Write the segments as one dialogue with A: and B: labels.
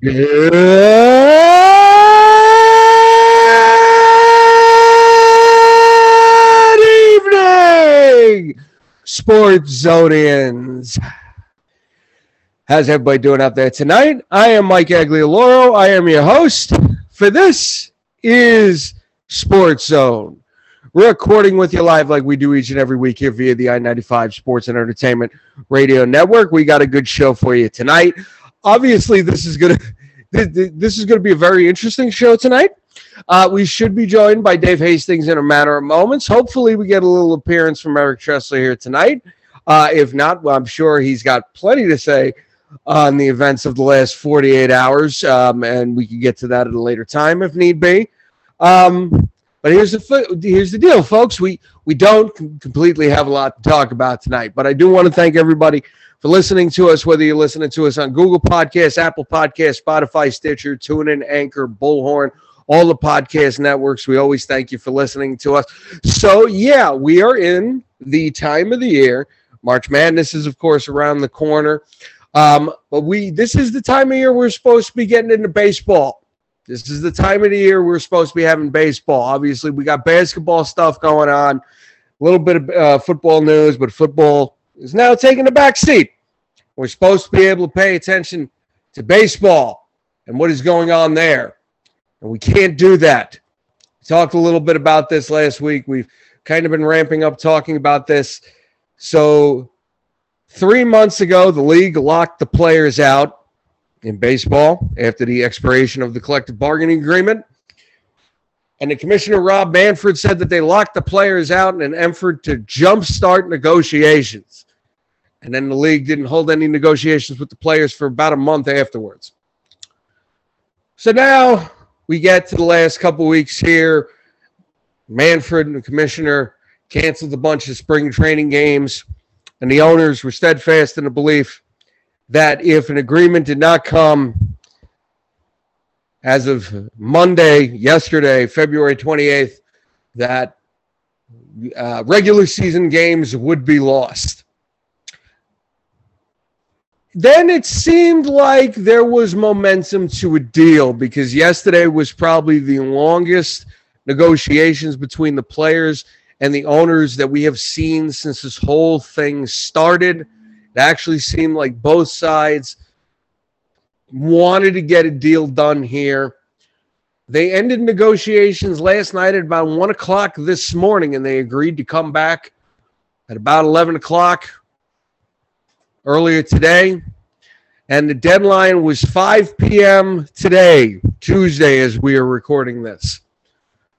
A: Good evening, Sports Zonians. How's everybody doing out there tonight? I am Mike Aglioloro. I am your host for this is Sports Zone. We're recording with you live like we do each and every week here via the I-95 Sports and Entertainment Radio Network. We got a good show for you tonight. Obviously, this is gonna this is gonna be a very interesting show tonight. Uh, we should be joined by Dave Hastings in a matter of moments. Hopefully, we get a little appearance from Eric Tressler here tonight. Uh, if not, well, I'm sure he's got plenty to say on the events of the last 48 hours, um, and we can get to that at a later time if need be. Um, but here's the here's the deal, folks. We we don't completely have a lot to talk about tonight, but I do want to thank everybody for listening to us. Whether you're listening to us on Google Podcasts, Apple Podcasts, Spotify, Stitcher, TuneIn, Anchor, Bullhorn, all the podcast networks. We always thank you for listening to us. So yeah, we are in the time of the year. March Madness is of course around the corner. Um, but we this is the time of year we're supposed to be getting into baseball. This is the time of the year we're supposed to be having baseball. Obviously, we got basketball stuff going on, a little bit of uh, football news, but football is now taking a back seat. We're supposed to be able to pay attention to baseball and what is going on there. And we can't do that. We talked a little bit about this last week. We've kind of been ramping up talking about this. So, three months ago, the league locked the players out in baseball after the expiration of the collective bargaining agreement. And the commissioner, Rob Manfred, said that they locked the players out in an effort to jumpstart negotiations. And then the league didn't hold any negotiations with the players for about a month afterwards. So now we get to the last couple weeks here. Manfred and the commissioner canceled a bunch of spring training games, and the owners were steadfast in the belief that if an agreement did not come as of Monday, yesterday, February 28th, that uh, regular season games would be lost. Then it seemed like there was momentum to a deal because yesterday was probably the longest negotiations between the players and the owners that we have seen since this whole thing started it actually seemed like both sides wanted to get a deal done here. They ended negotiations last night at about one o'clock this morning, and they agreed to come back at about 11 o'clock earlier today. And the deadline was 5 p.m. today, Tuesday, as we are recording this,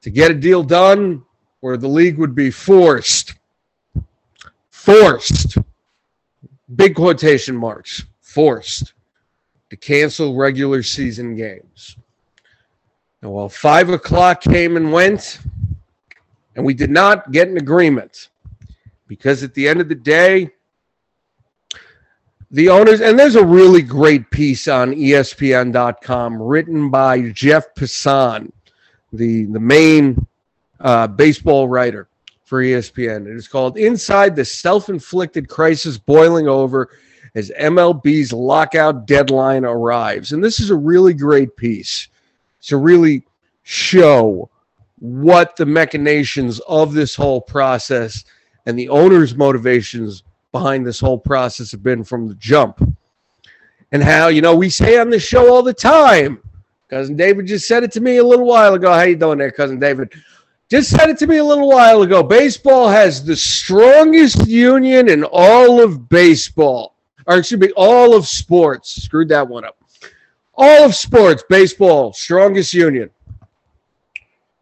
A: to get a deal done where the league would be forced, forced big quotation marks, forced to cancel regular season games. Now, while five o'clock came and went, and we did not get an agreement, because at the end of the day, the owners, and there's a really great piece on ESPN.com written by Jeff Passan, the, the main uh, baseball writer for ESPN. It is called Inside the Self Inflicted Crisis Boiling Over as MLB's lockout deadline arrives. And this is a really great piece to really show what the machinations of this whole process and the owner's motivations behind this whole process have been from the jump. And how, you know, we say on the show all the time, cousin David just said it to me a little while ago. How you doing there, cousin David? just said it to me a little while ago. Baseball has the strongest union in all of baseball, or excuse me, all of sports. Screwed that one up. All of sports, baseball, strongest union.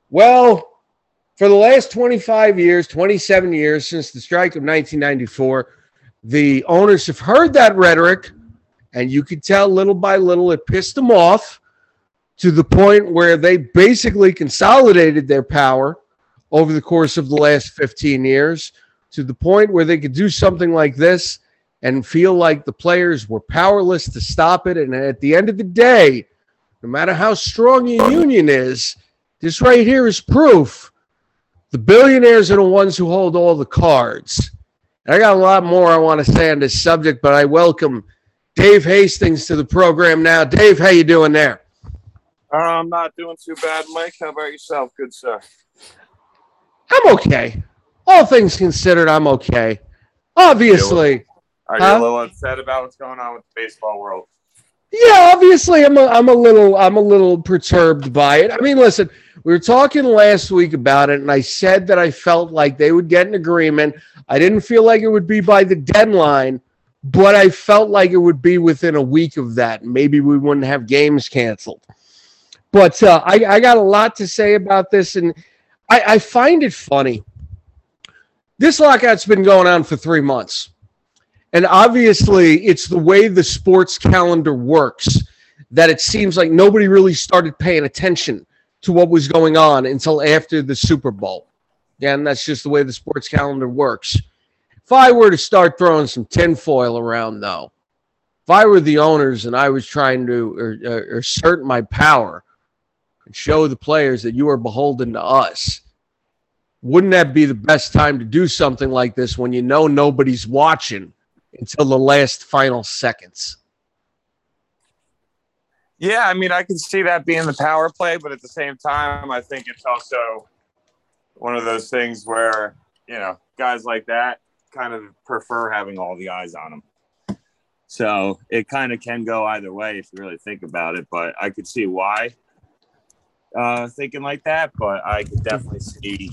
A: Well, for the last 25 years, 27 years since the strike of 1994, the owners have heard that rhetoric, and you could tell little by little it pissed them off to the point where they basically consolidated their power over the course of the last 15 years to the point where they could do something like this and feel like the players were powerless to stop it. And at the end of the day, no matter how strong your union is, this right here is proof the billionaires are the ones who hold all the cards. I got a lot more I want to say on this subject, but I welcome Dave Hastings to the program now. Dave, how you doing there?
B: I'm not doing too bad, Mike. How about yourself, good sir?
A: I'm okay. All things considered, I'm okay. Obviously.
B: Are you huh? a little upset about what's going on with the baseball world?
A: Yeah, obviously I'm a, I'm a little I'm a little perturbed by it. I mean, listen, we were talking last week about it and I said that I felt like they would get an agreement. I didn't feel like it would be by the deadline, but I felt like it would be within a week of that. Maybe we wouldn't have games canceled. But uh, I, I got a lot to say about this, and I, I find it funny. This lockout's been going on for three months. And obviously, it's the way the sports calendar works that it seems like nobody really started paying attention to what was going on until after the Super Bowl. And that's just the way the sports calendar works. If I were to start throwing some tinfoil around, though, if I were the owners and I was trying to uh, assert my power, and show the players that you are beholden to us. Wouldn't that be the best time to do something like this when you know nobody's watching until the last final seconds?
B: Yeah, I mean, I can see that being the power play, but at the same time, I think it's also one of those things where, you know, guys like that kind of prefer having all the eyes on them. So it kind of can go either way if you really think about it, but I could see why uh, thinking like that, but I could definitely see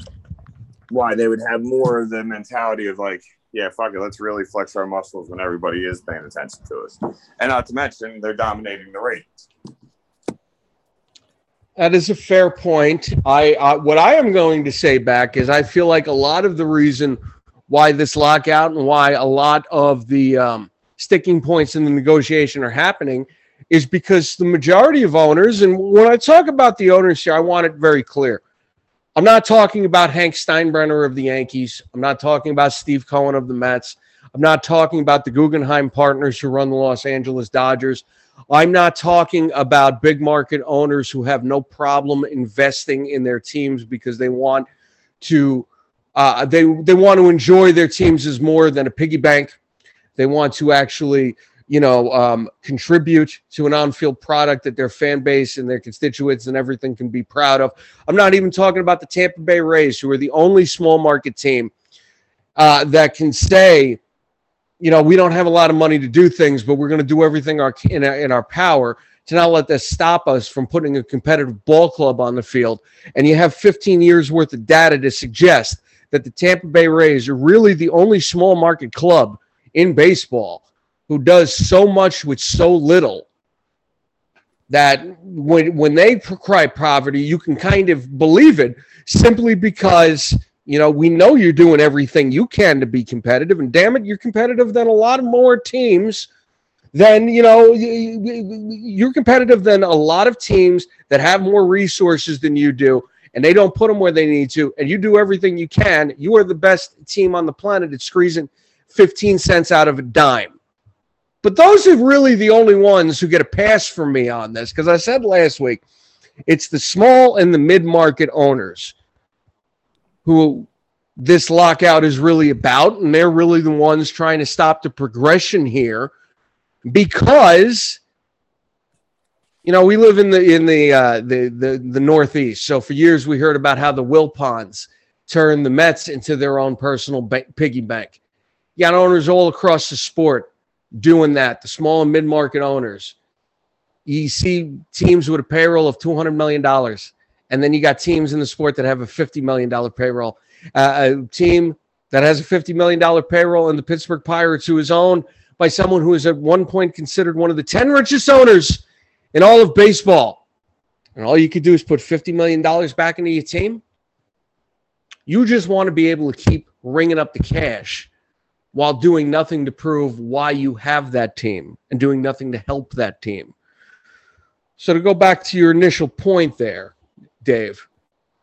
B: why they would have more of the mentality of like, yeah, fuck it, let's really flex our muscles when everybody is paying attention to us. And not to mention, they're dominating the ratings.
A: That is a fair point. I what I am going to say back is I feel like a lot of the reason why this lockout and why a lot of the um, sticking points in the negotiation are happening is because the majority of owners, and when I talk about the owners here, I want it very clear. I'm not talking about Hank Steinbrenner of the Yankees. I'm not talking about Steve Cohen of the Mets. I'm not talking about the Guggenheim partners who run the Los Angeles Dodgers. I'm not talking about big market owners who have no problem investing in their teams because they want to uh, they they want to enjoy their teams as more than a piggy bank. They want to actually you know, um, contribute to an on-field product that their fan base and their constituents and everything can be proud of. I'm not even talking about the Tampa Bay Rays, who are the only small market team uh, that can say, you know, we don't have a lot of money to do things, but we're going to do everything our, in, our, in our power to not let this stop us from putting a competitive ball club on the field. And you have 15 years worth of data to suggest that the Tampa Bay Rays are really the only small market club in baseball who does so much with so little that when when they cry poverty, you can kind of believe it simply because you know we know you're doing everything you can to be competitive, and damn it, you're competitive than a lot more teams. Then you know you're competitive than a lot of teams that have more resources than you do, and they don't put them where they need to, and you do everything you can. You are the best team on the planet at squeezing 15 cents out of a dime. But those are really the only ones who get a pass from me on this because I said last week it's the small and the mid market owners who this lockout is really about, and they're really the ones trying to stop the progression here because you know we live in the in the uh, the, the the Northeast. So for years we heard about how the Wilpons turned the Mets into their own personal piggy bank. You got owners all across the sport doing that, the small and mid market owners. You see teams with a payroll of $200 million. And then you got teams in the sport that have a $50 million payroll. Uh, a team that has a $50 million payroll in the Pittsburgh Pirates, who is owned by someone who is at one point considered one of the 10 richest owners in all of baseball. And all you could do is put $50 million back into your team. You just want to be able to keep ringing up the cash while doing nothing to prove why you have that team and doing nothing to help that team. So, to go back to your initial point there, Dave,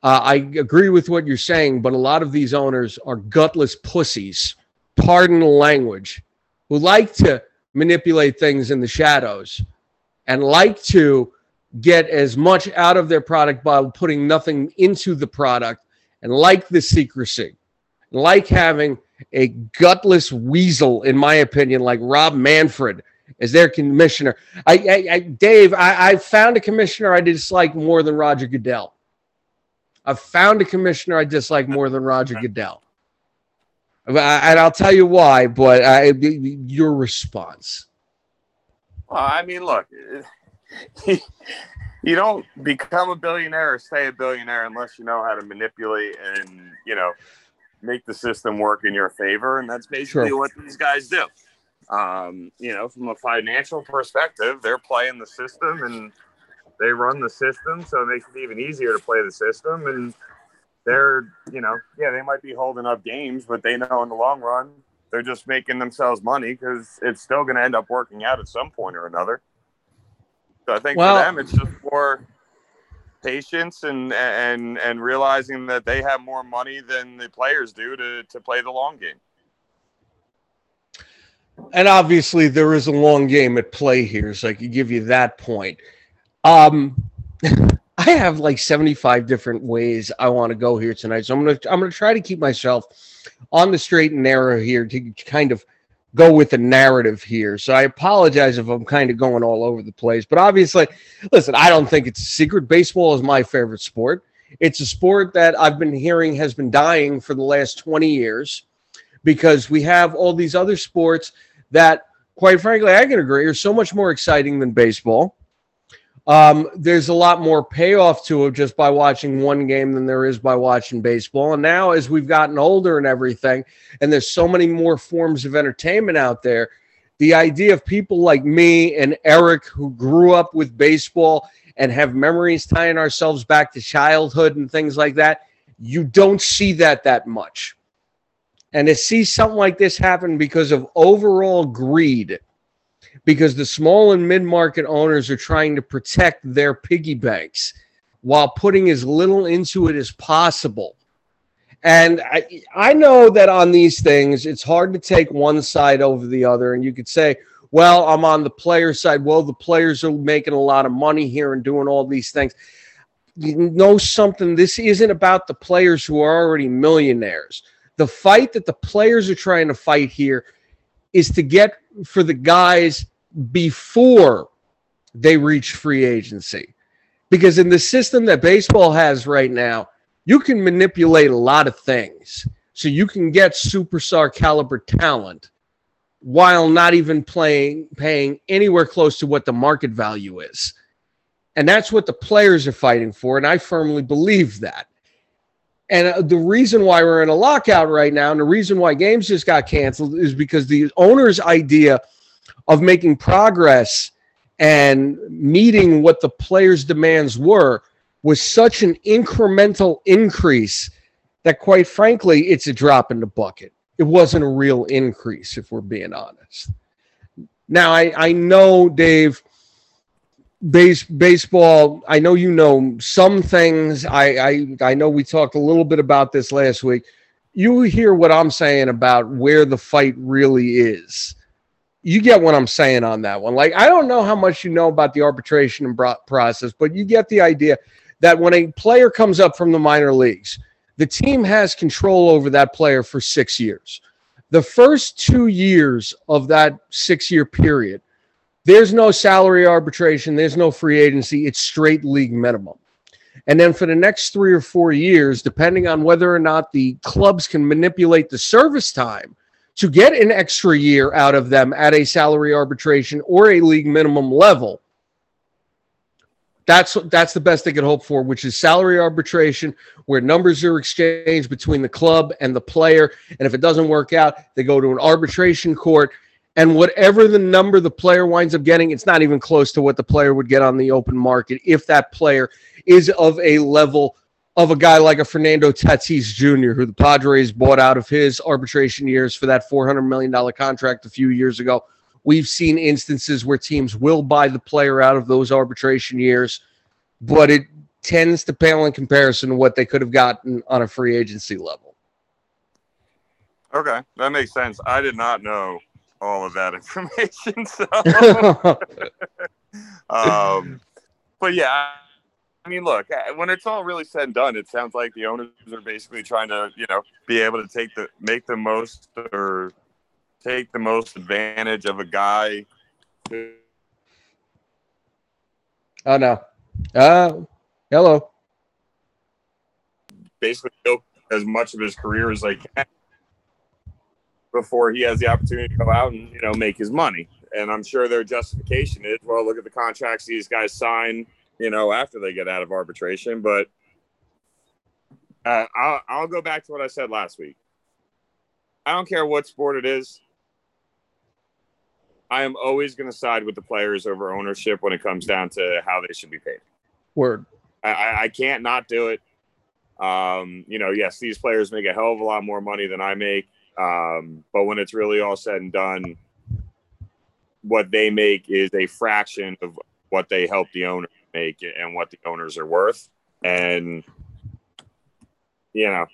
A: uh, I agree with what you're saying, but a lot of these owners are gutless pussies, pardon the language, who like to manipulate things in the shadows and like to get as much out of their product by putting nothing into the product and like the secrecy, like having a gutless weasel, in my opinion, like Rob Manfred as their commissioner. I, I, I Dave, I, I found a commissioner I dislike more than Roger Goodell. I've found a commissioner I dislike more than Roger Goodell. And I'll tell you why, but I, your response.
B: Well, I mean, look, you don't become a billionaire or stay a billionaire unless you know how to manipulate and, you know, make the system work in your favor. And that's basically sure. what these guys do. Um, you know, from a financial perspective, they're playing the system and they run the system, so it makes it even easier to play the system. And they're, you know, yeah, they might be holding up games, but they know in the long run they're just making themselves money because it's still going to end up working out at some point or another. So I think well, for them, it's just more patience and and and realizing that they have more money than the players do to to play the long game.
A: And obviously, there is a long game at play here, so I could give you that point. Um, I have like 75 different ways I want to go here tonight. So I'm gonna I'm gonna try to keep myself on the straight and narrow here to kind of go with the narrative here. So I apologize if I'm kind of going all over the place. But obviously, listen, I don't think it's a secret. Baseball is my favorite sport. It's a sport that I've been hearing has been dying for the last 20 years because we have all these other sports that, quite frankly, I can agree are so much more exciting than baseball. Um, there's a lot more payoff to it just by watching one game than there is by watching baseball. And now, as we've gotten older and everything, and there's so many more forms of entertainment out there, the idea of people like me and Eric who grew up with baseball and have memories tying ourselves back to childhood and things like that, you don't see that that much. And to see something like this happen because of overall greed because the small and mid market owners are trying to protect their piggy banks while putting as little into it as possible. And I, I know that on these things, it's hard to take one side over the other. And you could say, well, I'm on the player side. Well, the players are making a lot of money here and doing all these things. You know something, this isn't about the players who are already millionaires. The fight that the players are trying to fight here is to get for the guys before they reach free agency. Because in the system that baseball has right now, you can manipulate a lot of things. So you can get superstar caliber talent while not even playing paying anywhere close to what the market value is. And that's what the players are fighting for. And I firmly believe that. And uh, the reason why we're in a lockout right now, and the reason why games just got canceled, is because the owner's idea of making progress and meeting what the players' demands were was such an incremental increase that, quite frankly, it's a drop in the bucket. It wasn't a real increase, if we're being honest. Now, I, I know, Dave, base, baseball, I know you know some things. I, I, I know we talked a little bit about this last week. You hear what I'm saying about where the fight really is you get what I'm saying on that one. Like, I don't know how much you know about the arbitration and process, but you get the idea that when a player comes up from the minor leagues, the team has control over that player for six years. The first two years of that six year period, there's no salary arbitration, there's no free agency, it's straight league minimum. And then for the next three or four years, depending on whether or not the clubs can manipulate the service time to get an extra year out of them at a salary arbitration or a league minimum level. That's that's the best they could hope for, which is salary arbitration, where numbers are exchanged between the club and the player. And if it doesn't work out, they go to an arbitration court. And whatever the number the player winds up getting, it's not even close to what the player would get on the open market if that player is of a level of a guy like a Fernando Tatis Jr., who the Padres bought out of his arbitration years for that $400 million contract a few years ago. We've seen instances where teams will buy the player out of those arbitration years, but it tends to pale in comparison to what they could have gotten on a free agency level.
B: Okay, that makes sense. I did not know all of that information. So, um, but yeah, I mean, look, uh, when it's all really said and done, it sounds like the owners are basically trying to, you know, be able to take the make the most or take the most advantage of a guy
A: Oh no. Uh, hello.
B: Basically, as much of his career as they can before he has the opportunity to go out and you know make his money. And I'm sure their justification is, well, look at the contracts these guys sign, you know, after they get out of arbitration. But uh, I'll, I'll go back to what I said last week. I don't care what sport it is. I am always going to side with the players over ownership when it comes down to how they should be paid.
A: Word.
B: I, I can't not do it. Um, you know, yes, these players make a hell of a lot more money than I make. Um, but when it's really all said and done, what they make is a fraction of what they help the owner make and what the owners are worth. And, you know,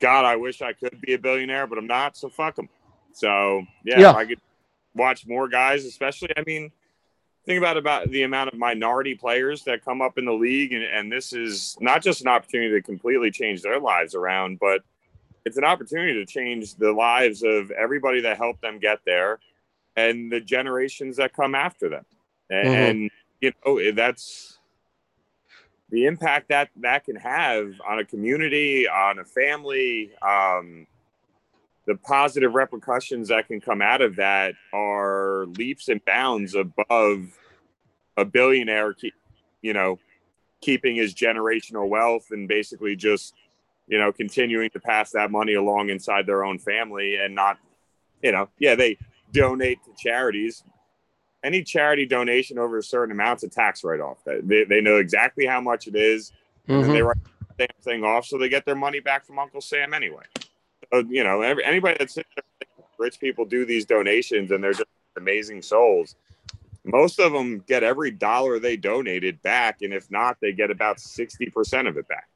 B: God, I wish I could be a billionaire, but I'm not. So fuck them. So, yeah,
A: Yeah.
B: I could watch more guys, especially, I mean, think about about the amount of minority players that come up in the league and, and this is not just an opportunity to completely change their lives around but it's an opportunity to change the lives of everybody that helped them get there and the generations that come after them and,
A: Mhm.
B: you know that's the impact that that can have on a community on a family um, the positive repercussions that can come out of that are leaps and bounds above a billionaire keep, you know keeping his generational wealth and basically just you know continuing to pass that money along inside their own family and not you know yeah they donate to charities. Any charity donation over a certain amount's a tax write-off. They, they know exactly how much it is and then
A: Mhm.
B: they write the damn thing off so they get their money back from uncle sam anyway. So, you know every, anybody that's rich people do these donations and they're just amazing souls. Most of them get every dollar they donated back and if not they get about 60% of it back.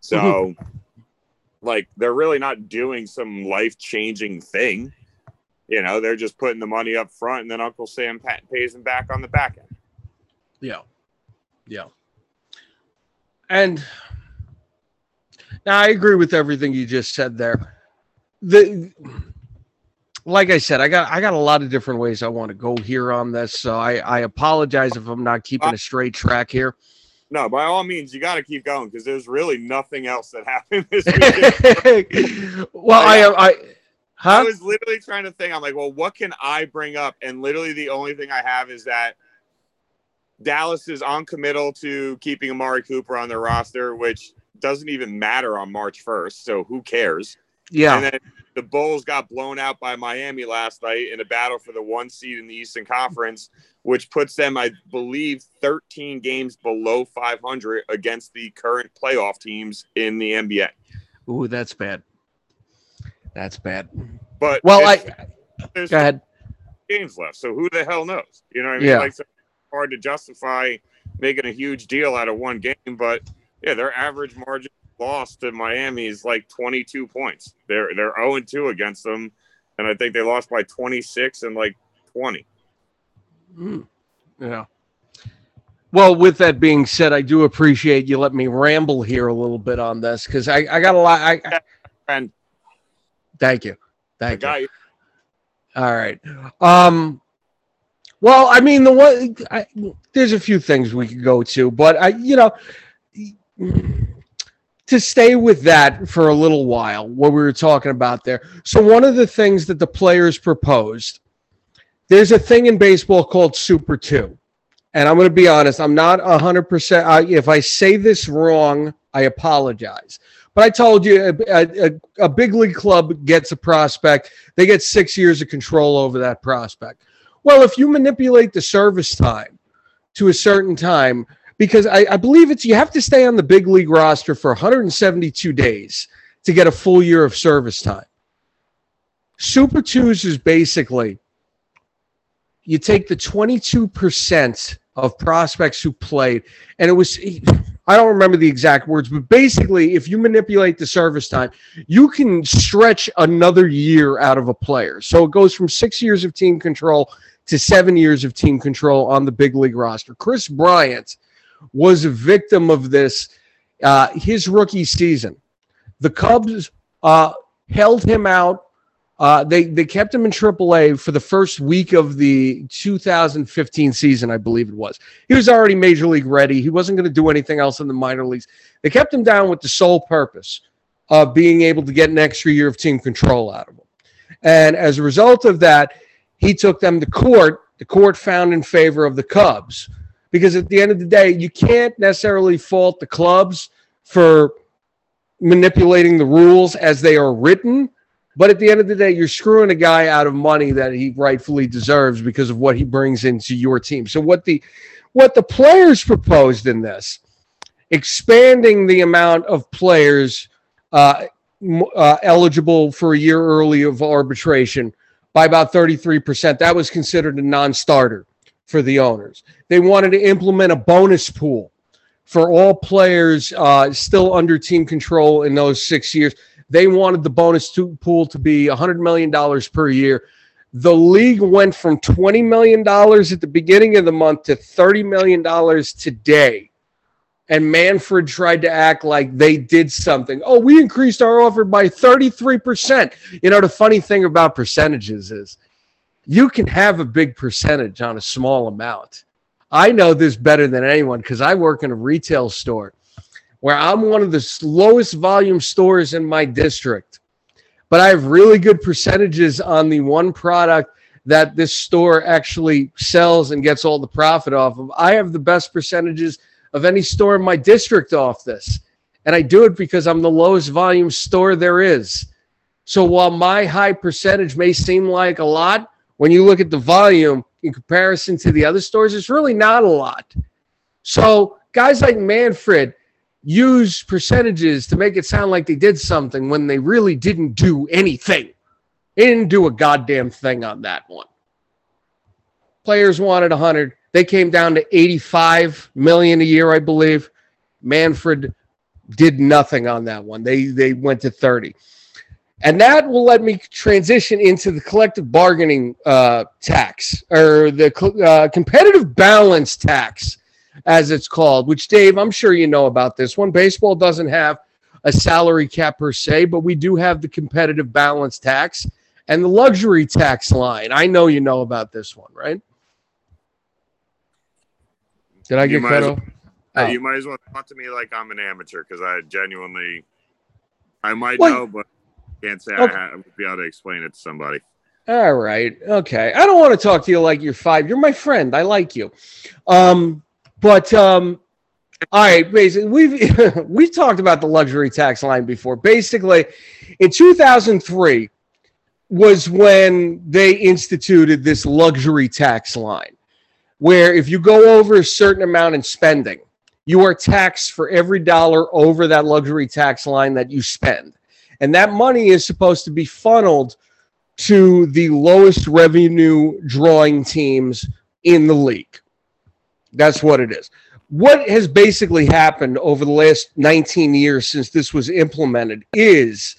B: So like they're really not doing some life-changing thing you know they're just putting the money up front and then uncle sam pays them back on the back end
A: Yeah. Yeah. And now I agree with everything you just said there. The like I said, I got I got a lot of different ways I want to go here on this. So I, I apologize if I'm not keeping uh, a straight track here.
B: No by all means you got to keep going because there's really nothing else that happened this weekend
A: well, I I
B: I
A: huh?
B: was literally trying to think. I'm like, well, what can I bring up? And literally, the only thing I have is that Dallas is on committal to keeping Amari Cooper on their roster, which doesn't even matter on March 1st. So who cares?
A: Yeah.
B: And then the Bulls got blown out by Miami last night in a battle for the one seed in the Eastern Conference, which puts them, I believe, 13 games below 500 against the current playoff teams in the NBA.
A: Ooh, that's bad. That's bad.
B: But
A: Well,
B: it's-
A: I
B: there's
A: go ahead.
B: games left. So who the hell knows? You know what I mean?
A: Yeah.
B: Like, so hard to justify making a huge deal out of one game, but yeah, their average margin of loss to Miami is like 22 points. They're they're 0 2 against them, and I think they lost by 26 and like 20.
A: Mm, Yeah. Well, with that being said, I do appreciate you let me ramble here a little bit on this because I, I got a lot. I, I-
B: And
A: thank you, thank you.
B: guy,
A: All right. Um. Well, I mean, the one I, there's a few things we could go to, but I, you know, to stay with that for a little while, what we were talking about there. So one of the things that the players proposed, there's a thing in baseball called Super Two, and I'm going to be honest, I'm not hundred percent. If I say this wrong, I apologize. But I told you, a, a, a big league club gets a prospect they get six years of control over that prospect. Well, if you manipulate the service time to a certain time, because I, I believe it's you have to stay on the big league roster for 172 days to get a full year of service time. Super twos is basically you take the 22% of prospects who played, and it was I don't remember the exact words, but basically, if you manipulate the service time, you can stretch another year out of a player. So it goes from six years of team control to seven years of team control on the big league roster. Kris Bryant was a victim of this uh, his rookie season. The Cubs uh, held him out Uh, they they kept him in AAA for the first week of the 2015 season, I believe it was. He was already major league ready. He wasn't going to do anything else in the minor leagues. They kept him down with the sole purpose of being able to get an extra year of team control out of him. And as a result of that, he took them to court. The court found in favor of the Cubs because at the end of the day, you can't necessarily fault the clubs for manipulating the rules as they are written but at the end of the day, you're screwing a guy out of money that he rightfully deserves because of what he brings into your team. So what the what the players proposed in this, expanding the amount of players uh, uh, eligible for a year early of arbitration by about 33%. That was considered a non-starter for the owners. They wanted to implement a bonus pool for all players uh, still under team control in those six years. They wanted the bonus to, pool to be $100 million per year. The league went from $20 million at the beginning of the month to $30 million today. And Manfred tried to act like they did something. Oh, we increased our offer by 33%. You know, the funny thing about percentages is you can have a big percentage on a small amount. I know this better than anyone because I work in a retail store where I'm one of the lowest volume stores in my district, but I have really good percentages on the one product that this store actually sells and gets all the profit off of. I have the best percentages of any store in my district off this. And I do it because I'm the lowest volume store there is. So while my high percentage may seem like a lot, when you look at the volume in comparison to the other stores, it's really not a lot. So guys like Manfred, use percentages to make it sound like they did something when they really didn't do anything. They didn't do a goddamn thing on that one. Players wanted 100. They came down to 85 million a year, I believe. Manfred did nothing on that one. They they went to 30. And that will let me transition into the collective bargaining uh, tax or the uh, competitive balance tax as it's called, which Dave, I'm sure you know about this one. Baseball doesn't have a salary cap per se, but we do have the competitive balance tax and the luxury tax line. I know you know about this one, right? Did I
B: You
A: get cut off?
B: Uh,
A: Oh.
B: You might as well talk to me like I'm an amateur because I genuinely, I might
A: Well-
B: know, but can't say
A: Okay.
B: I, would be able to explain it to somebody.
A: All right. Okay. I don't want to talk to you like you're five. You're my friend. I like you. Um, but um, all right. Basically, we've we've talked about the luxury tax line before. Basically, in 2003 was when they instituted this luxury tax line, where if you go over a certain amount in spending, you are taxed for every dollar over that luxury tax line that you spend, and that money is supposed to be funneled to the lowest revenue drawing teams in the league. That's what it is. What has basically happened over the last 19 years since this was implemented is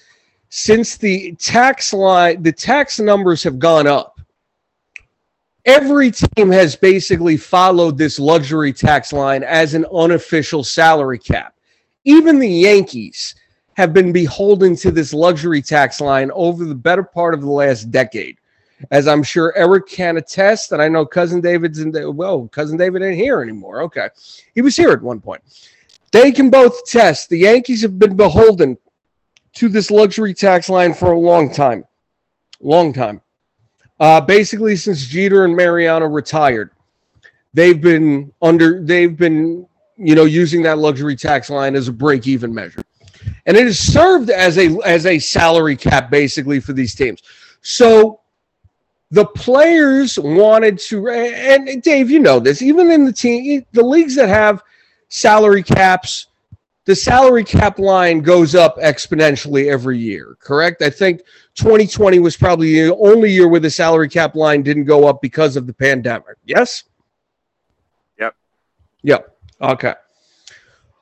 A: since the tax line, the tax numbers have gone up. Every team has basically followed this luxury tax line as an unofficial salary cap. Even the Yankees have been beholden to this luxury tax line over the better part of the last decade. As I'm sure Eric can attest, and I know cousin David's in the well, cousin David ain't here anymore. Okay. He was here at one point. They can both attest the Yankees have been beholden to this luxury tax line for a long time. Long time. Uh, basically, since Jeter and Mariano retired, they've been under they've been, you know, using that luxury tax line as a break-even measure and it has served as a as a salary cap basically for these teams. So the players wanted to, and Dave, you know this. Even in the team, the leagues that have salary caps, the salary cap line goes up exponentially every year. Correct? I think 2020 was probably the only year where the salary cap line didn't go up because of the pandemic. Yes.
B: Yep.
A: Yep. Okay.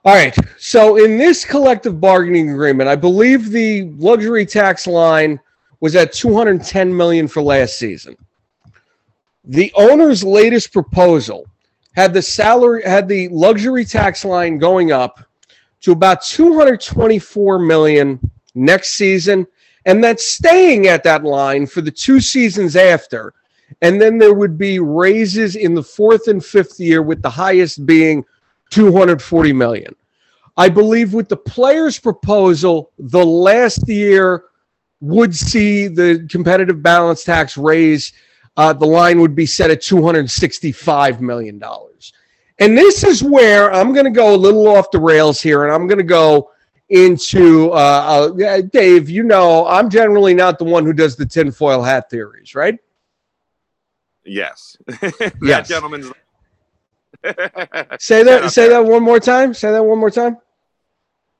A: All right. So in this collective bargaining agreement, I believe the luxury tax line was at 210 million for last season. The owner's latest proposal had the salary had the luxury tax line going up to about 224 million next season and that's staying at that line for the two seasons after. And then there would be raises in the fourth and fifth year, with the highest being 240 million. I believe with the players' proposal, the last year would see the competitive balance tax raise. Uh, the line would be set at $265 million. And this is where I'm going to go a little off the rails here, and I'm going to go into uh, uh, Dave. You know, I'm generally not the one who does the tinfoil hat theories, right?
B: Yes.
A: yes.
B: gentleman's.
A: say that. Say that one more time. Say that one more time.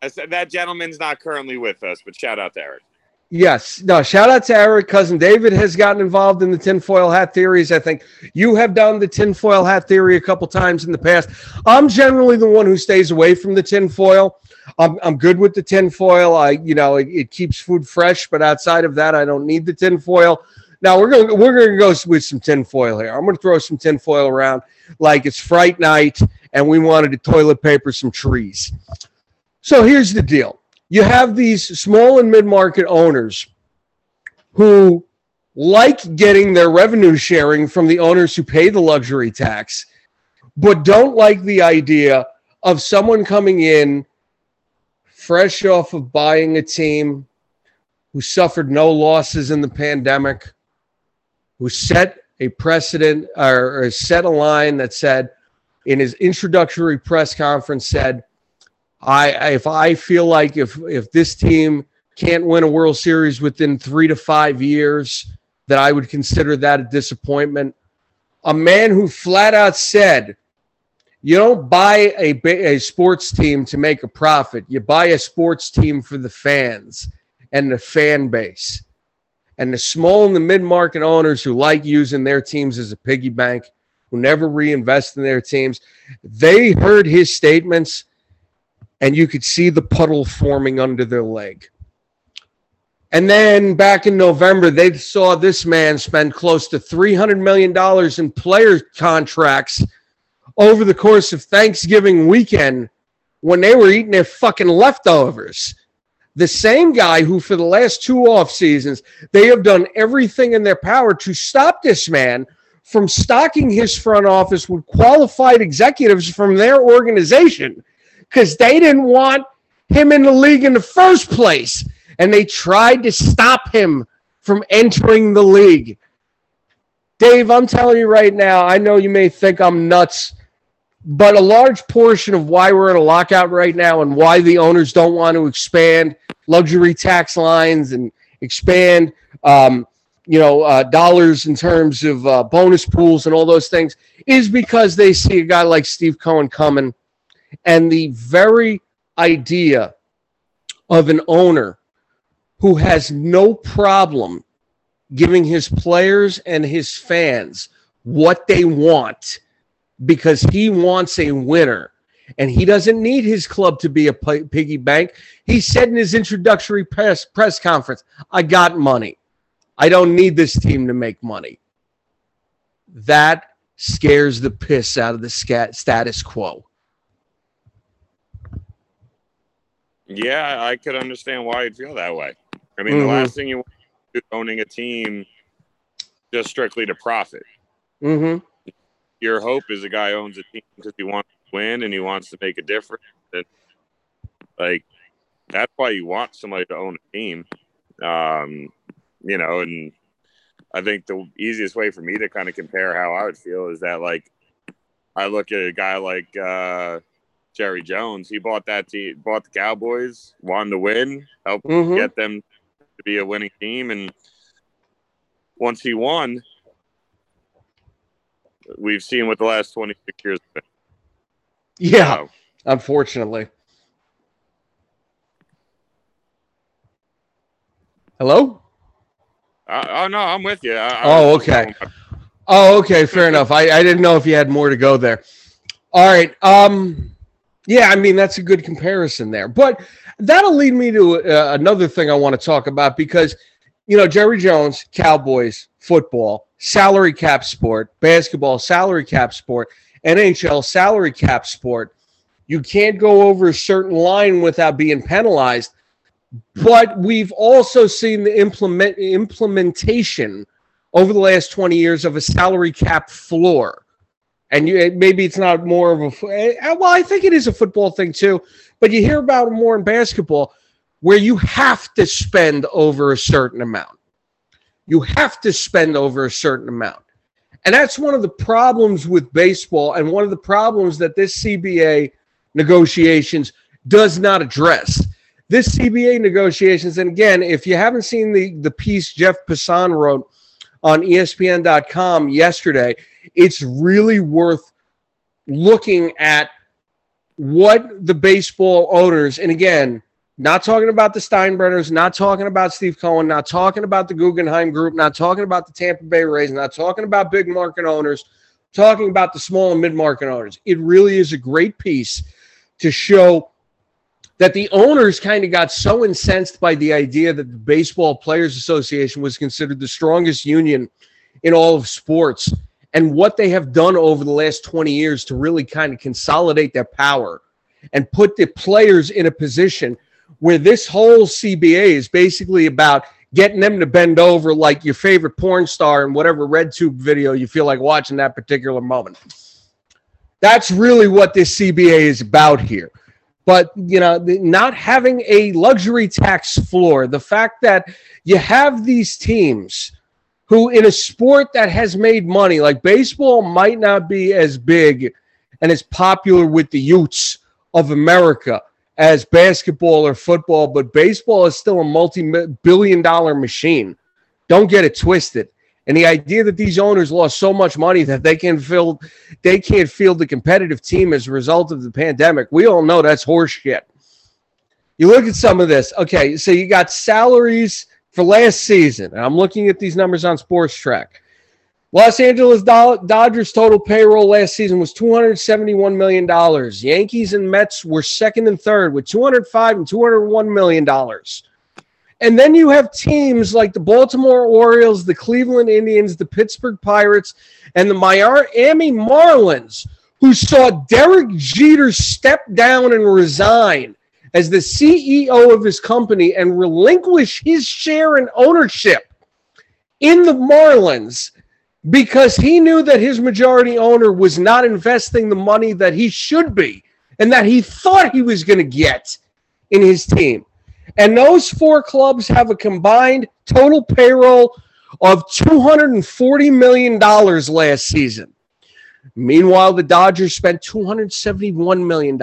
B: I said that gentleman's not currently with us, but shout out to Eric.
A: Yes. No, shout out to Eric. Cousin David has gotten involved in the tinfoil hat theories. I think you have done the tinfoil hat theory a couple times in the past. I'm generally the one who stays away from the tinfoil. I'm, I'm good with the tinfoil. I, you know, it, it keeps food fresh, but outside of that, I don't need the tinfoil. Now we're going we're going to go with some tinfoil here. I'm going to throw some tinfoil around like it's fright night and we wanted to toilet paper some trees. So here's the deal you have these small and mid market owners who like getting their revenue sharing from the owners who pay the luxury tax, but don't like the idea of someone coming in fresh off of buying a team who suffered no losses in the pandemic, who set a precedent or, or set a line that said in his introductory press conference said, I if I feel like if if this team can't win a World Series within three to five years, that I would consider that a disappointment. A man who flat out said, "You don't buy a a sports team to make a profit. You buy a sports team for the fans and the fan base." And the small and the mid market owners who like using their teams as a piggy bank, who never reinvest in their teams, they heard his statements and you could see the puddle forming under their leg. And then back in November, they saw this man spend close to $300 million in player contracts over the course of Thanksgiving weekend when they were eating their fucking leftovers. The same guy who, for the last two off seasons, they have done everything in their power to stop this man from stocking his front office with qualified executives from their organization because they didn't want him in the league in the first place. And they tried to stop him from entering the league. Dave, I'm telling you right now, I know you may think I'm nuts, but a large portion of why we're in a lockout right now and why the owners don't want to expand luxury tax lines and expand, um, you know, uh, dollars in terms of uh, bonus pools and all those things is because they see a guy like Steve Cohen coming and the very idea of an owner who has no problem giving his players and his fans what they want because he wants a winner and he doesn't need his club to be a piggy bank. He said in his introductory press press conference, "I got money. I don't need this team to make money." That scares the piss out of the status quo.
B: Yeah, I could understand why you'd feel that way. I mean,
A: Mhm.
B: the last thing you want is owning a team just strictly to profit.
A: Mm-hmm.
B: Your hope is a guy owns a team because he wants to win and he wants to make a difference. And like that's why you want somebody to own a team. Um, you know, and I think the easiest way for me to kind of compare how I would feel is that like I look at a guy like uh Jerry Jones. He bought that team, bought the Cowboys, wanted to win, help
A: Mhm.
B: get them to be a winning team, and once he won, we've seen what the last twenty six years. Have been.
A: Yeah,
B: So,
A: unfortunately. Hello?
B: uh, oh no, I'm with you. I
A: Oh, okay. Oh, okay, fair enough. I, I didn't know if you had more to go there. All right. Um, yeah, I mean that's a good comparison there. But that'll lead me to uh, another thing I want to talk about because you know Jerry Jones, Cowboys, football, salary cap sport, basketball, salary cap sport, NHL, salary cap sport. You can't go over a certain line without being penalized. but we've also seen the implement implementation over the last 20 years of a salary cap floor. And you, maybe it's not more of a eh, well, I think it is a football thing too, but you hear about it more in basketball where you have to spend over a certain amount. You have to spend over a certain amount. And that's one of the problems with baseball and one of the problems that this CBA negotiations does not address. This CBA negotiations, and again, if you haven't seen the, the piece Jeff Passan wrote on ESPN.com yesterday, it's really worth looking at what the baseball owners, and again, not talking about the Steinbrenners, not talking about Steve Cohen, not talking about the Guggenheim Group, not talking about the Tampa Bay Rays, not talking about big market owners, talking about the small and mid market owners. It really is a great piece to show that the owners kind of got so incensed by the idea that the Baseball Players Association was considered the strongest union in all of sports and what they have done over the last 20 years to really kind of consolidate their power and put the players in a position where this whole CBA is basically about getting them to bend over like your favorite porn star in whatever red tube video you feel like watching that particular moment. That's really what this CBA is about here. But, you know, not having a luxury tax floor, the fact that you have these teams who, in a sport that has made money, like baseball might not be as big and as popular with the youths of America as basketball or football, but baseball is still a multi billion dollar machine. Don't get it twisted. And the idea that these owners lost so much money that they can field they can't field the competitive team as a result of the pandemic, we all know that's horseshit. You look at some of this. Okay, so you got salaries for last season. And I'm looking at these numbers on Spotrac. Los Angeles Dodgers total payroll last season was $271 million. Yankees and Mets were second and third with 205 and $201 million. And then you have teams like the Baltimore Orioles, the Cleveland Indians, the Pittsburgh Pirates, and the Miami Marlins, who saw Derek Jeter step down and resign as the CEO of his company and relinquish his share and ownership in the Marlins because he knew that his majority owner was not investing the money that he should be and that he thought he was going to get in his team. And those four clubs have a combined total payroll of $240 million last season. Meanwhile, the Dodgers spent $271 million.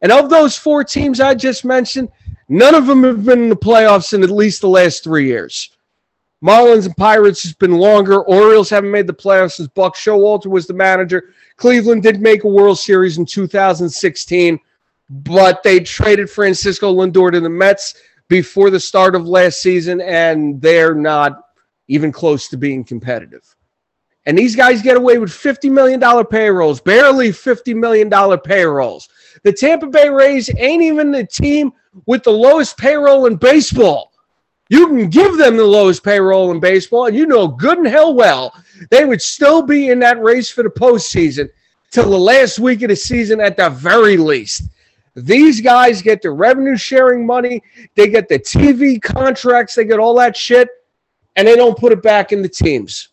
A: And of those four teams I just mentioned, none of them have been in the playoffs in at least the last three years. Marlins and Pirates has been longer. Orioles haven't made the playoffs since Buck Showalter was the manager. Cleveland did make a World Series in 2016, but they traded Francisco Lindor to the Mets before the start of last season, and they're not even close to being competitive. And these guys get away with $50 million payrolls, barely $50 million payrolls. The Tampa Bay Rays ain't even the team with the lowest payroll in baseball. You can give them the lowest payroll in baseball, and you know good and hell well they would still be in that race for the postseason till the last week of the season at the very least. These guys get the revenue sharing money, they get the TV contracts, they get all that shit, and they don't put it back in the teams.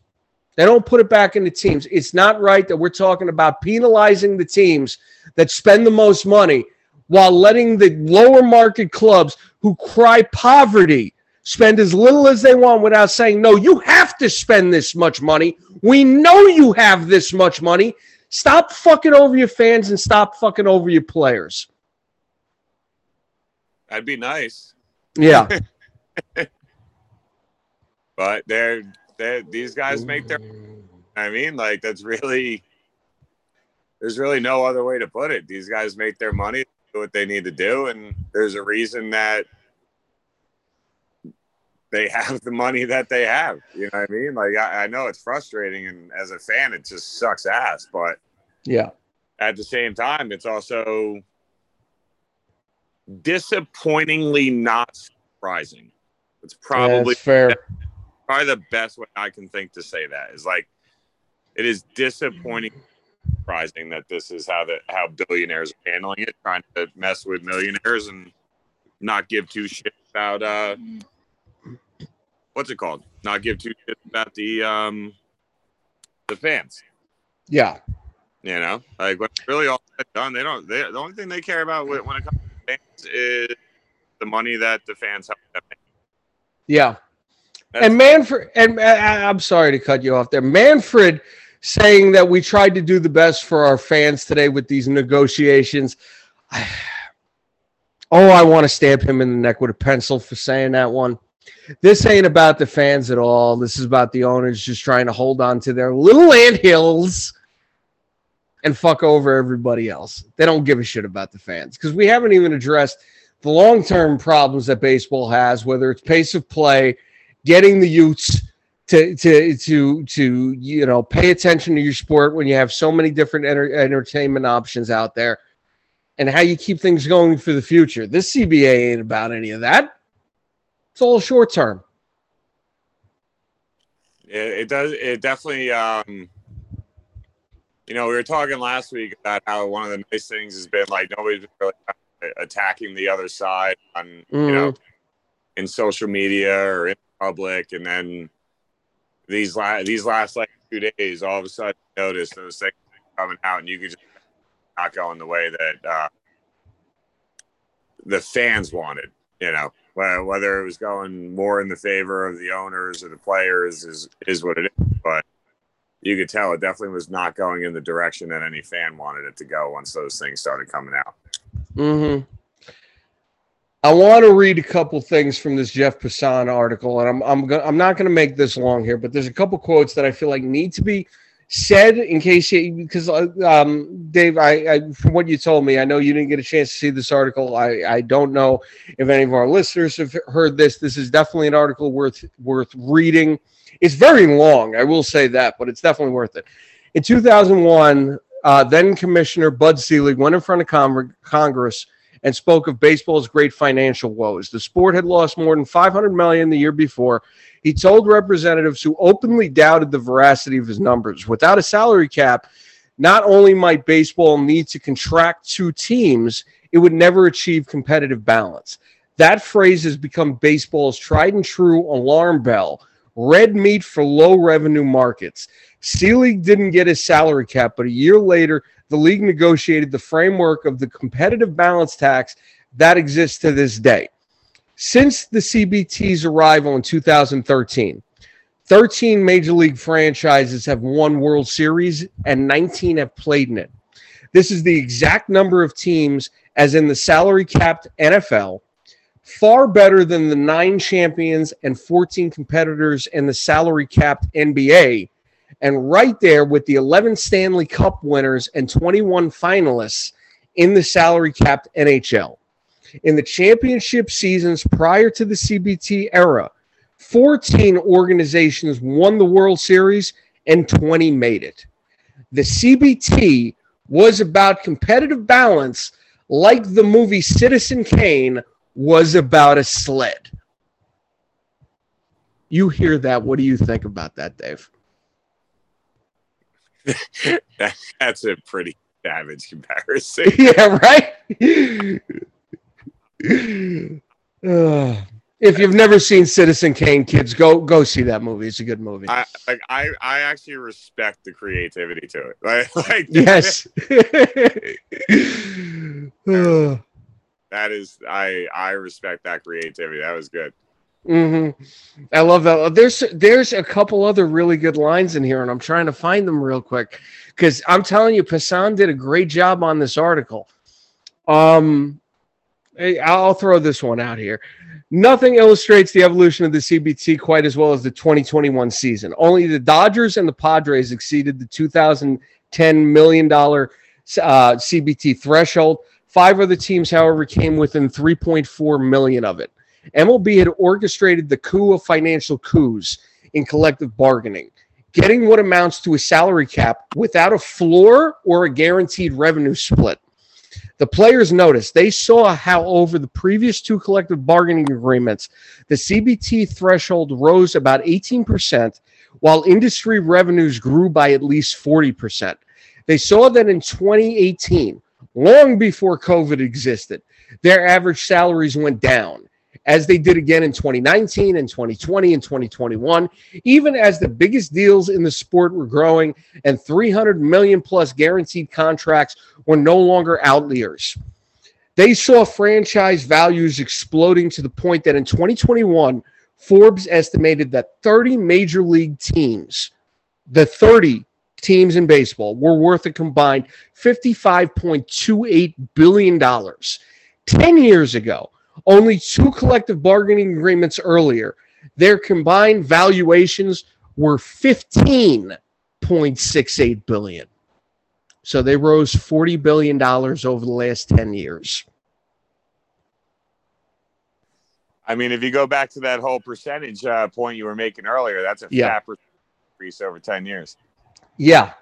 A: They don't put it back in the teams. It's not right that we're talking about penalizing the teams that spend the most money while letting the lower market clubs who cry poverty spend as little as they want without saying, no, you have to spend this much money. We know you have this much money. Stop fucking over your fans and stop fucking over your players.
B: That'd be nice.
A: Yeah.
B: but they're, they're, these guys make their, I mean, like, that's really, there's really no other way to put it. These guys make their money, do what they need to do, and there's a reason that they have the money that they have. You know what I mean? Like I, I, know it's frustrating, and as a fan, it just sucks ass. But
A: yeah,
B: at the same time, it's also disappointingly not surprising. It's probably
A: yeah, fair.
B: Probably the best way I can think to say that is like it is disappointing surprising that this is how the how billionaires are handling it, trying to mess with millionaires and not give two shits about uh what's it called? Not give two shits about the um the fans.
A: Yeah.
B: You know, like when really all done, they don't. They, the only thing they care about when it comes to fans is the money that the fans help them. Make.
A: Yeah.
B: That's-
A: And Manfred, and I, I'm sorry to cut you off there. Manfred saying that we tried to do the best for our fans today with these negotiations. Oh, I want to stamp him in the neck with a pencil for saying that one. This ain't about the fans at all. This is about the owners just trying to hold on to their little ant hills and fuck over everybody else. They don't give a shit about the fans because we haven't even addressed the long term problems that baseball has, whether it's pace of play, getting the youths to to to to you know pay attention to your sport when you have so many different enter- entertainment options out there, and how you keep things going for the future. This CBA ain't about any of that. It's all short term.
B: It, it does. It definitely. Um, you know, we were talking last week about how one of the nice things has been like nobody's really attacking the other side on you know in social media or in public, and then these last these last like two days, all of a sudden, you notice those things coming out, and you could just not going the way that uh, the fans wanted. You know, Wh- whether it was going more in the favor of the owners or the players is is what it is, but you could tell it definitely was not going in the direction that any fan wanted it to go once those things started coming out.
A: hmm I want to read a couple things from this Jeff Passan article, and I'm I'm go- I'm not going to make this long here, but there's a couple quotes that I feel like need to be said in case you because uh, um, Dave, I, I from what you told me, I know you didn't get a chance to see this article. I I don't know if any of our listeners have heard this. This is definitely an article worth worth reading. It's very long, I will say that, but it's definitely worth it. In 2001, uh, then Commissioner Bud Selig went in front of Cong- Congress and spoke of baseball's great financial woes. The sport had lost more than 500 million the year before. He told representatives who openly doubted the veracity of his numbers, without a salary cap, not only might baseball need to contract two teams, it would never achieve competitive balance. That phrase has become baseball's tried and true alarm bell. Red meat for low revenue markets. Selig didn't get his salary cap, but a year later, the league negotiated the framework of the competitive balance tax that exists to this day. Since the CBT's arrival in 2013, 13 major league franchises have won World Series and 19 have played in it. This is the exact number of teams as in the salary capped NFL, far better than the nine champions and 14 competitors in the salary capped NBA, and right there with the 11 Stanley Cup winners and 21 finalists in the salary capped NHL. In the championship seasons prior to the CBT era, 14 organizations won the World Series and 20 made it. The CBT was about competitive balance, like the movie Citizen Kane was about a sled. You hear that. What do you think about that, Dave?
B: That's a pretty savage comparison.
A: yeah, right? Uh, if you've never seen Citizen Kane, kids, go go see that movie. It's a good movie.
B: I like I I actually respect the creativity to it. Like, like
A: yes.
B: That is I I respect that creativity. That was good.
A: Hmm I love that. There's there's a couple other really good lines in here, and I'm trying to find them real quick because I'm telling you, Passan did a great job on this article. Um, I'll throw this one out here. Nothing illustrates the evolution of the CBT quite as well as the 2021 season. Only the Dodgers and the Padres exceeded the 2010 million dollar uh, CBT threshold. Five other teams, however, came within 3.4 million of it. MLB had orchestrated the coup of financial coups in collective bargaining, getting what amounts to a salary cap without a floor or a guaranteed revenue split. The players noticed they saw how over the previous two collective bargaining agreements, the CBT threshold rose about 18%, while industry revenues grew by at least 40%. They saw that in 2018, long before COVID existed. Their average salaries went down, as they did again in 2019 and 2020 and 2021, even as the biggest deals in the sport were growing and 300 million plus guaranteed contracts were no longer outliers. They saw franchise values exploding to the point that in 2021, Forbes estimated that 30 major league teams, the 30 teams in baseball, were worth a combined $55.28 billion. 10 years ago, only two collective bargaining agreements earlier, their combined valuations were 15.68 billion. So they rose $40 billion over the last 10 years.
B: I mean, if you go back to that whole percentage uh, point you were making earlier, that's a
A: Yeah.
B: fat increase over 10 years.
A: Yeah.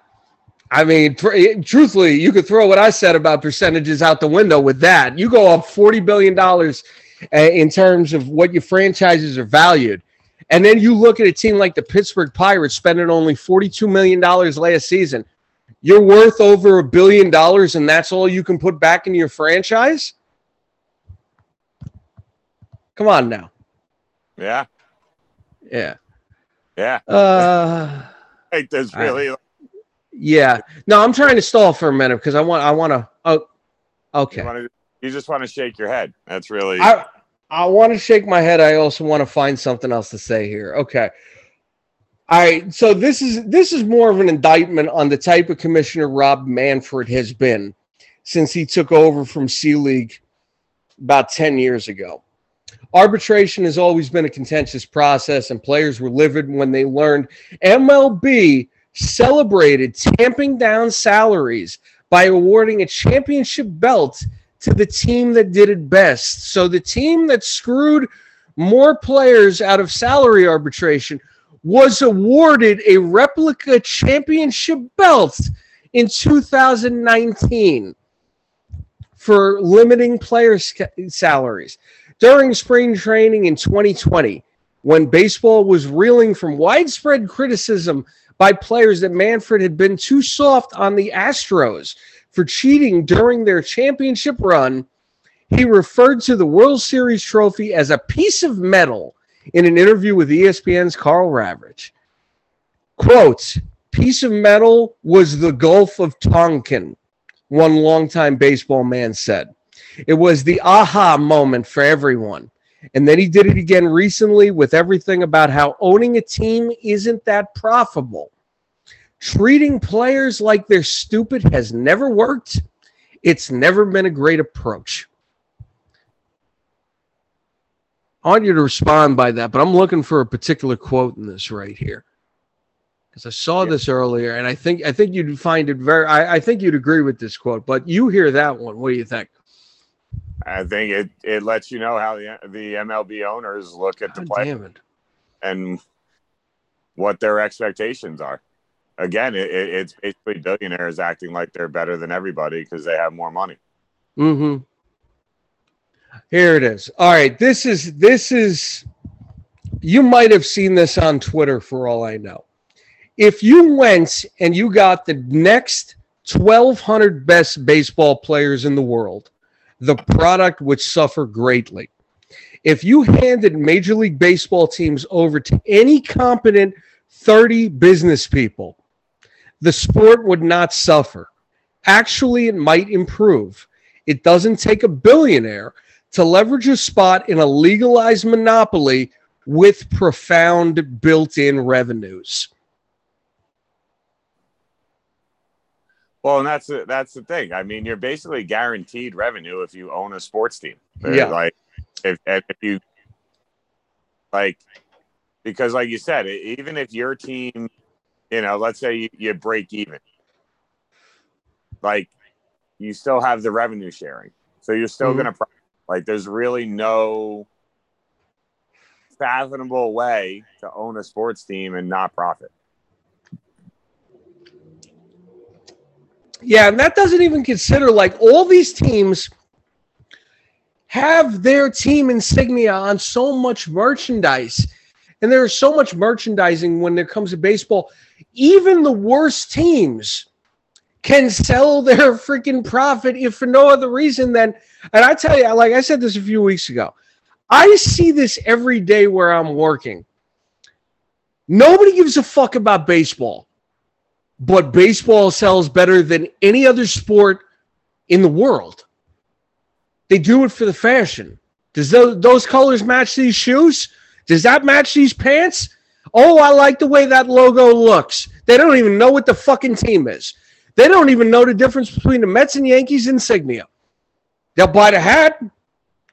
A: I mean, tr- truthfully, you could throw what I said about percentages out the window with that. You go up $40 billion uh, in terms of what your franchises are valued. And then you look at a team like the Pittsburgh Pirates spending only $42 million last season. You're worth over a billion dollars, and that's all you can put back in your franchise? Come on now.
B: Yeah.
A: Yeah.
B: Yeah.
A: Uh,
B: Like, there's
A: I-
B: really,
A: yeah. No, I'm trying to stall for a minute because I want, I want to, oh, okay.
B: you, wanna, you just want to shake your head. That's really,
A: I I want to shake my head. I also want to find something else to say here. Okay. All right. So this is this is more of an indictment on the type of commissioner Rob Manfred has been since he took over from Selig about 10 years ago. Arbitration has always been a contentious process, and players were livid when they learned MLB celebrated tamping down salaries by awarding a championship belt to the team that did it best. So the team that screwed more players out of salary arbitration was awarded a replica championship belt in 2019 for limiting player sca- salaries. During spring training in 2020, when baseball was reeling from widespread criticism by players that Manfred had been too soft on the Astros for cheating during their championship run, he referred to the World Series trophy as a piece of metal in an interview with ESPN's Karl Ravech. Quote, piece of metal was the Gulf of Tonkin, one longtime baseball man said. It was the aha moment for everyone. And then he did it again recently with everything about how owning a team isn't that profitable. Treating players like they're stupid has never worked. It's never been a great approach. I want you to respond by that, but I'm looking for a particular quote in this right here. Because I saw this earlier, and I think I think you'd find it very I, I think you'd agree with this quote, but you hear that one. What do you think?
B: I think it, it lets you know how the, the MLB owners look at the
A: God
B: play
A: damn it.
B: and what their expectations are. Again, it, it, it's basically billionaires acting like they're better than everybody because they have more money.
A: Mm-hmm. Here it is. All right. This is this is you might have seen this on Twitter for all I know. If you went and you got the next 1200 best baseball players in the world, the product would suffer greatly. If you handed Major League Baseball teams over to any competent 30 business people, the sport would not suffer. Actually, it might improve. It doesn't take a billionaire to leverage a spot in a legalized monopoly with profound built in revenues.
B: Well, and that's the, that's the thing. I mean, you're basically guaranteed revenue if you own a sports team.
A: Yeah.
B: Like if if you like because like you said, even if your team, you know, let's say you, you break even, like you still have the revenue sharing. So you're still
A: Mhm.
B: gonna like there's really no fathomable way to own a sports team and not profit.
A: Yeah, and that doesn't even consider like all these teams have their team insignia on so much merchandise. And there's so much merchandising when it comes to baseball. Even the worst teams can sell their freaking profit if for no other reason than and I tell you, like I said this a few weeks ago, I see this every day where I'm working. Nobody gives a fuck about baseball, but baseball sells better than any other sport in the world. They do it for the fashion. Does those, those colors match these shoes? Does that match these pants? Oh, I like the way that logo looks. They don't even know what the fucking team is. They don't even know the difference between the Mets and Yankees insignia. They'll buy the hat.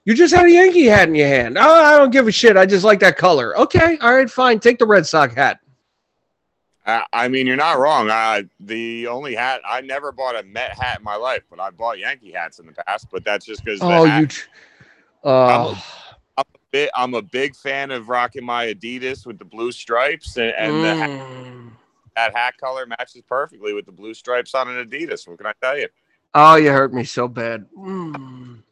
A: You just had a Yankee hat in your hand. Oh, I don't give a shit. I just like that color. Okay, all right, fine. Take the Red Sox hat.
B: Uh, I mean, you're not wrong. Uh, the only hat I never bought a Met hat in my life, but I bought Yankee hats in the past. But that's just because.
A: Oh, hat, you. Tr- uh,
B: I'm, a, I'm, a big, I'm a big fan of rocking my Adidas with the blue stripes, and, and mm. the hat, that hat color matches perfectly with the blue stripes on an Adidas. What can I tell you?
A: Oh, you hurt me so bad. Mm.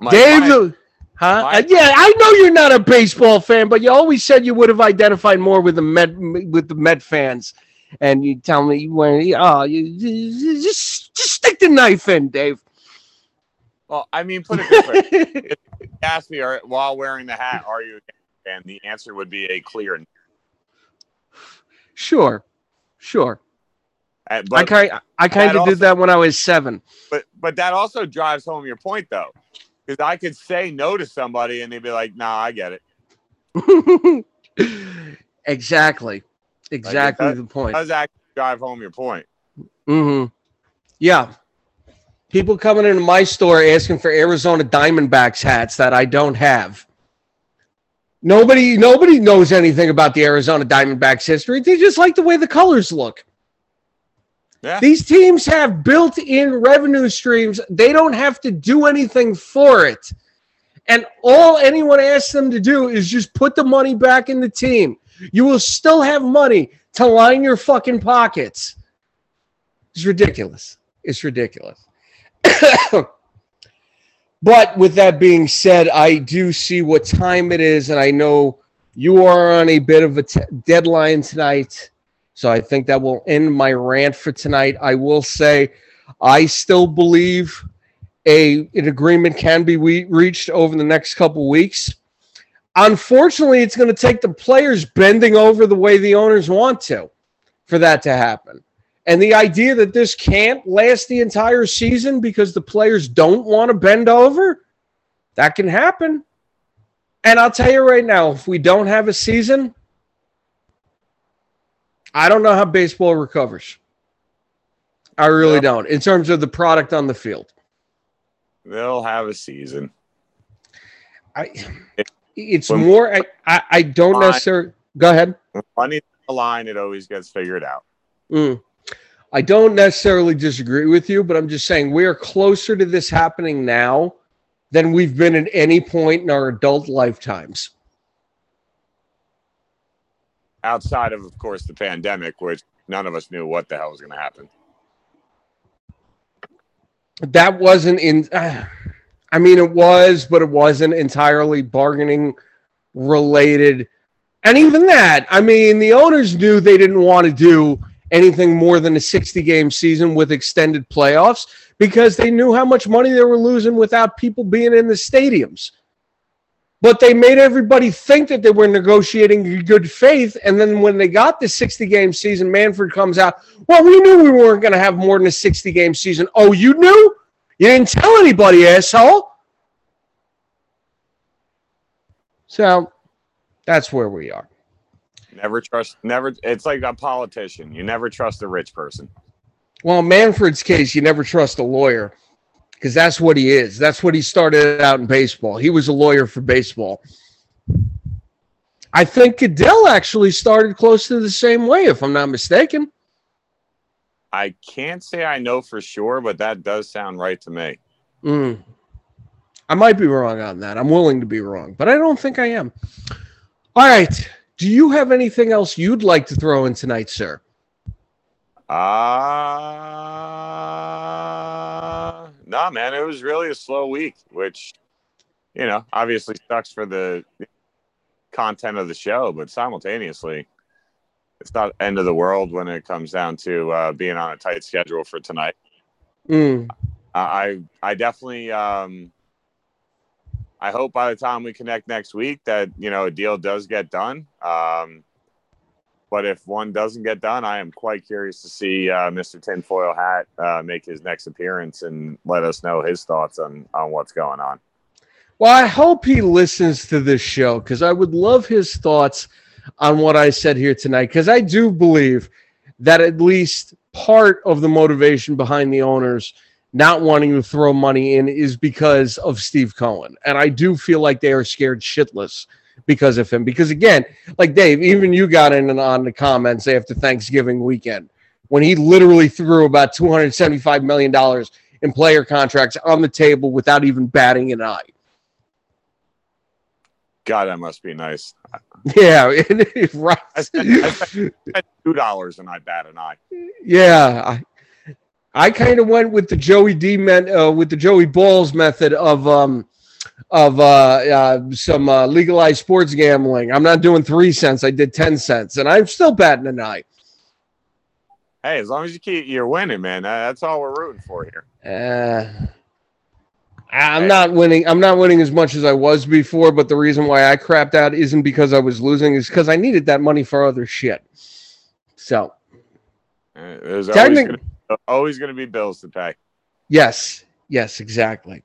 A: My, Dave, my, huh? Yeah, I know you're not a baseball fan, but you always said you would have identified more with the Met with the Met fans. And you tell me you went, oh, you, you just just stick the knife in, Dave.
B: Well, I mean, put it this way: if you ask me are, while wearing the hat, "Are you a fan?" the answer would be a clear.
A: Sure, sure. Uh, I kind I kind of did that when I was seven.
B: But but that also drives home your point, though, because I could say no to somebody and they'd be like, "Nah, I get
A: it." exactly, exactly like does, the point.
B: Does actually drive home your point?
A: Mm-hmm. Yeah, people coming into my store asking for Arizona Diamondbacks hats that I don't have. Nobody nobody knows anything about the Arizona Diamondbacks history. They just like the way the colors look. Yeah. These teams have built-in revenue streams. They don't have to do anything for it. And all anyone asks them to do is just put the money back in the team. You will still have money to line your fucking pockets. It's ridiculous. It's ridiculous. but with that being said, I do see what time it is, and I know you are on a bit of a t- deadline tonight. So I think that will end my rant for tonight. I will say I still believe a an agreement can be we- reached over the next couple weeks. Unfortunately, it's going to take the players bending over the way the owners want to for that to happen. And the idea that this can't last the entire season because the players don't want to bend over, that can happen. And I'll tell you right now, if we don't have a season, I don't know how baseball recovers. I really well, don't, in terms of the product on the field.
B: They'll have a season.
A: I. It's when, more. I. I, I don't necessarily. Go ahead.
B: Money the line, it always gets figured out.
A: Mm. I don't necessarily disagree with you, but I'm just saying we are closer to this happening now than we've been at any point in our adult lifetimes.
B: Outside of, of course, the pandemic, which none of us knew what the hell was going to happen.
A: That wasn't in. Uh, I mean, it was, but it wasn't entirely bargaining related. And even that, I mean, the owners knew they didn't want to do anything more than a 60 game season with extended playoffs because they knew how much money they were losing without people being in the stadiums. But they made everybody think that they were negotiating in good faith. And then when they got the 60 game season, Manfred comes out, Well, we knew we weren't going to have more than a 60 game season. Oh, you knew? You didn't tell anybody, asshole. So that's where we are.
B: Never trust. Never. It's like a politician. You never trust a rich person.
A: Well, Manfred's case, you never trust a lawyer because that's what he is. That's what he started out in baseball. He was a lawyer for baseball. I think Cadell actually started close to the same way, if I'm not mistaken.
B: I can't say I know for sure, but that does sound right to me.
A: Mm. I might be wrong on that. I'm willing to be wrong, but I don't think I am. All right. Do you have anything else you'd like to throw in tonight, sir?
B: Uh nah, man. It was really a slow week, which you know, obviously sucks for the content of the show, but simultaneously, it's not end of the world when it comes down to uh, being on a tight schedule for tonight.
A: Mm.
B: I I definitely um, I hope by the time we connect next week that you know a deal does get done. Um, but if one doesn't get done, I am quite curious to see uh, Mr. Tinfoil Hat uh, make his next appearance and let us know his thoughts on on what's going on.
A: Well, I hope he listens to this show because I would love his thoughts on what I said here tonight. Because I do believe that at least part of the motivation behind the owners not wanting to throw money in is because of Steve Cohen. And I do feel like they are scared shitless because of him. Because again, like Dave, even you got in on the comments after Thanksgiving weekend when he literally threw about $275 million in player contracts on the table without even batting an eye.
B: God, that must be nice.
A: Yeah, right.
B: I spent, I spent two dollars and I bat an eye.
A: Yeah, I, I kind of went with the Joey D men, uh, with the Joey Balls method of um of uh, uh some uh, legalized sports gambling. I'm not doing three cents. I did ten cents, and I'm still batting an eye.
B: Hey, as long as you keep you're winning, man. That's all we're rooting for here.
A: Uh, I'm not winning. I'm not winning as much as I was before, but the reason why I crapped out isn't because I was losing, is because I needed that money for other shit. So,
B: uh, there's always going to be bills to pay.
A: Yes, yes, exactly.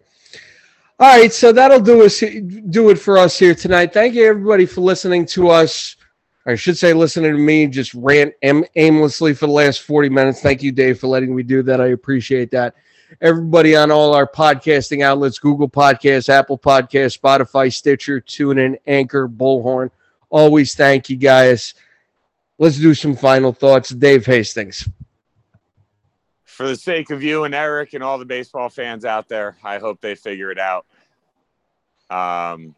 A: All right, so that'll do us do it for us here tonight. Thank you everybody for listening to us. I should say, listening to me just rant aimlessly for the last 40 minutes. Thank you, Dave, for letting me do that. I appreciate that everybody on all our podcasting outlets Google Podcasts, Apple Podcasts, Spotify, Stitcher, TuneIn, Anchor, Bullhorn. Always thank you guys. Let's do some final thoughts. Dave Hastings.
B: For the sake of you and Eric and all the baseball fans out there, I hope they figure it out. Um,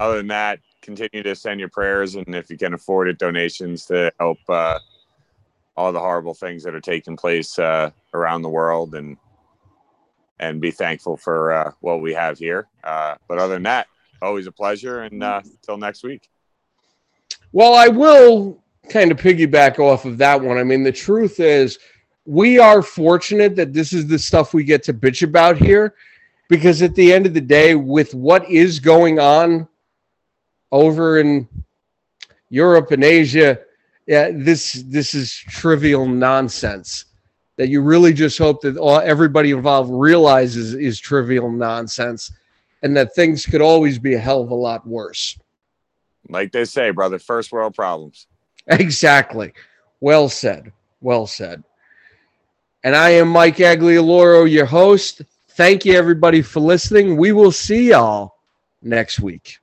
B: other than that, continue to send your prayers and if you can afford it, donations to help uh, all the horrible things that are taking place uh, around the world and and be thankful for uh, what we have here. Uh, but other than that, always a pleasure. And uh, until next week.
A: Well, I will kind of piggyback off of that one. I mean, the truth is, we are fortunate that this is the stuff we get to bitch about here because at the end of the day, with what is going on over in Europe and Asia, yeah, this this is trivial nonsense that you really just hope that all, everybody involved realizes is trivial nonsense and that things could always be a hell of a lot worse.
B: Like they say, brother, first world problems.
A: Exactly. Well said. Well said. And I am Mike Aglioloro, your host. Thank you, everybody, for listening. We will see y'all next week.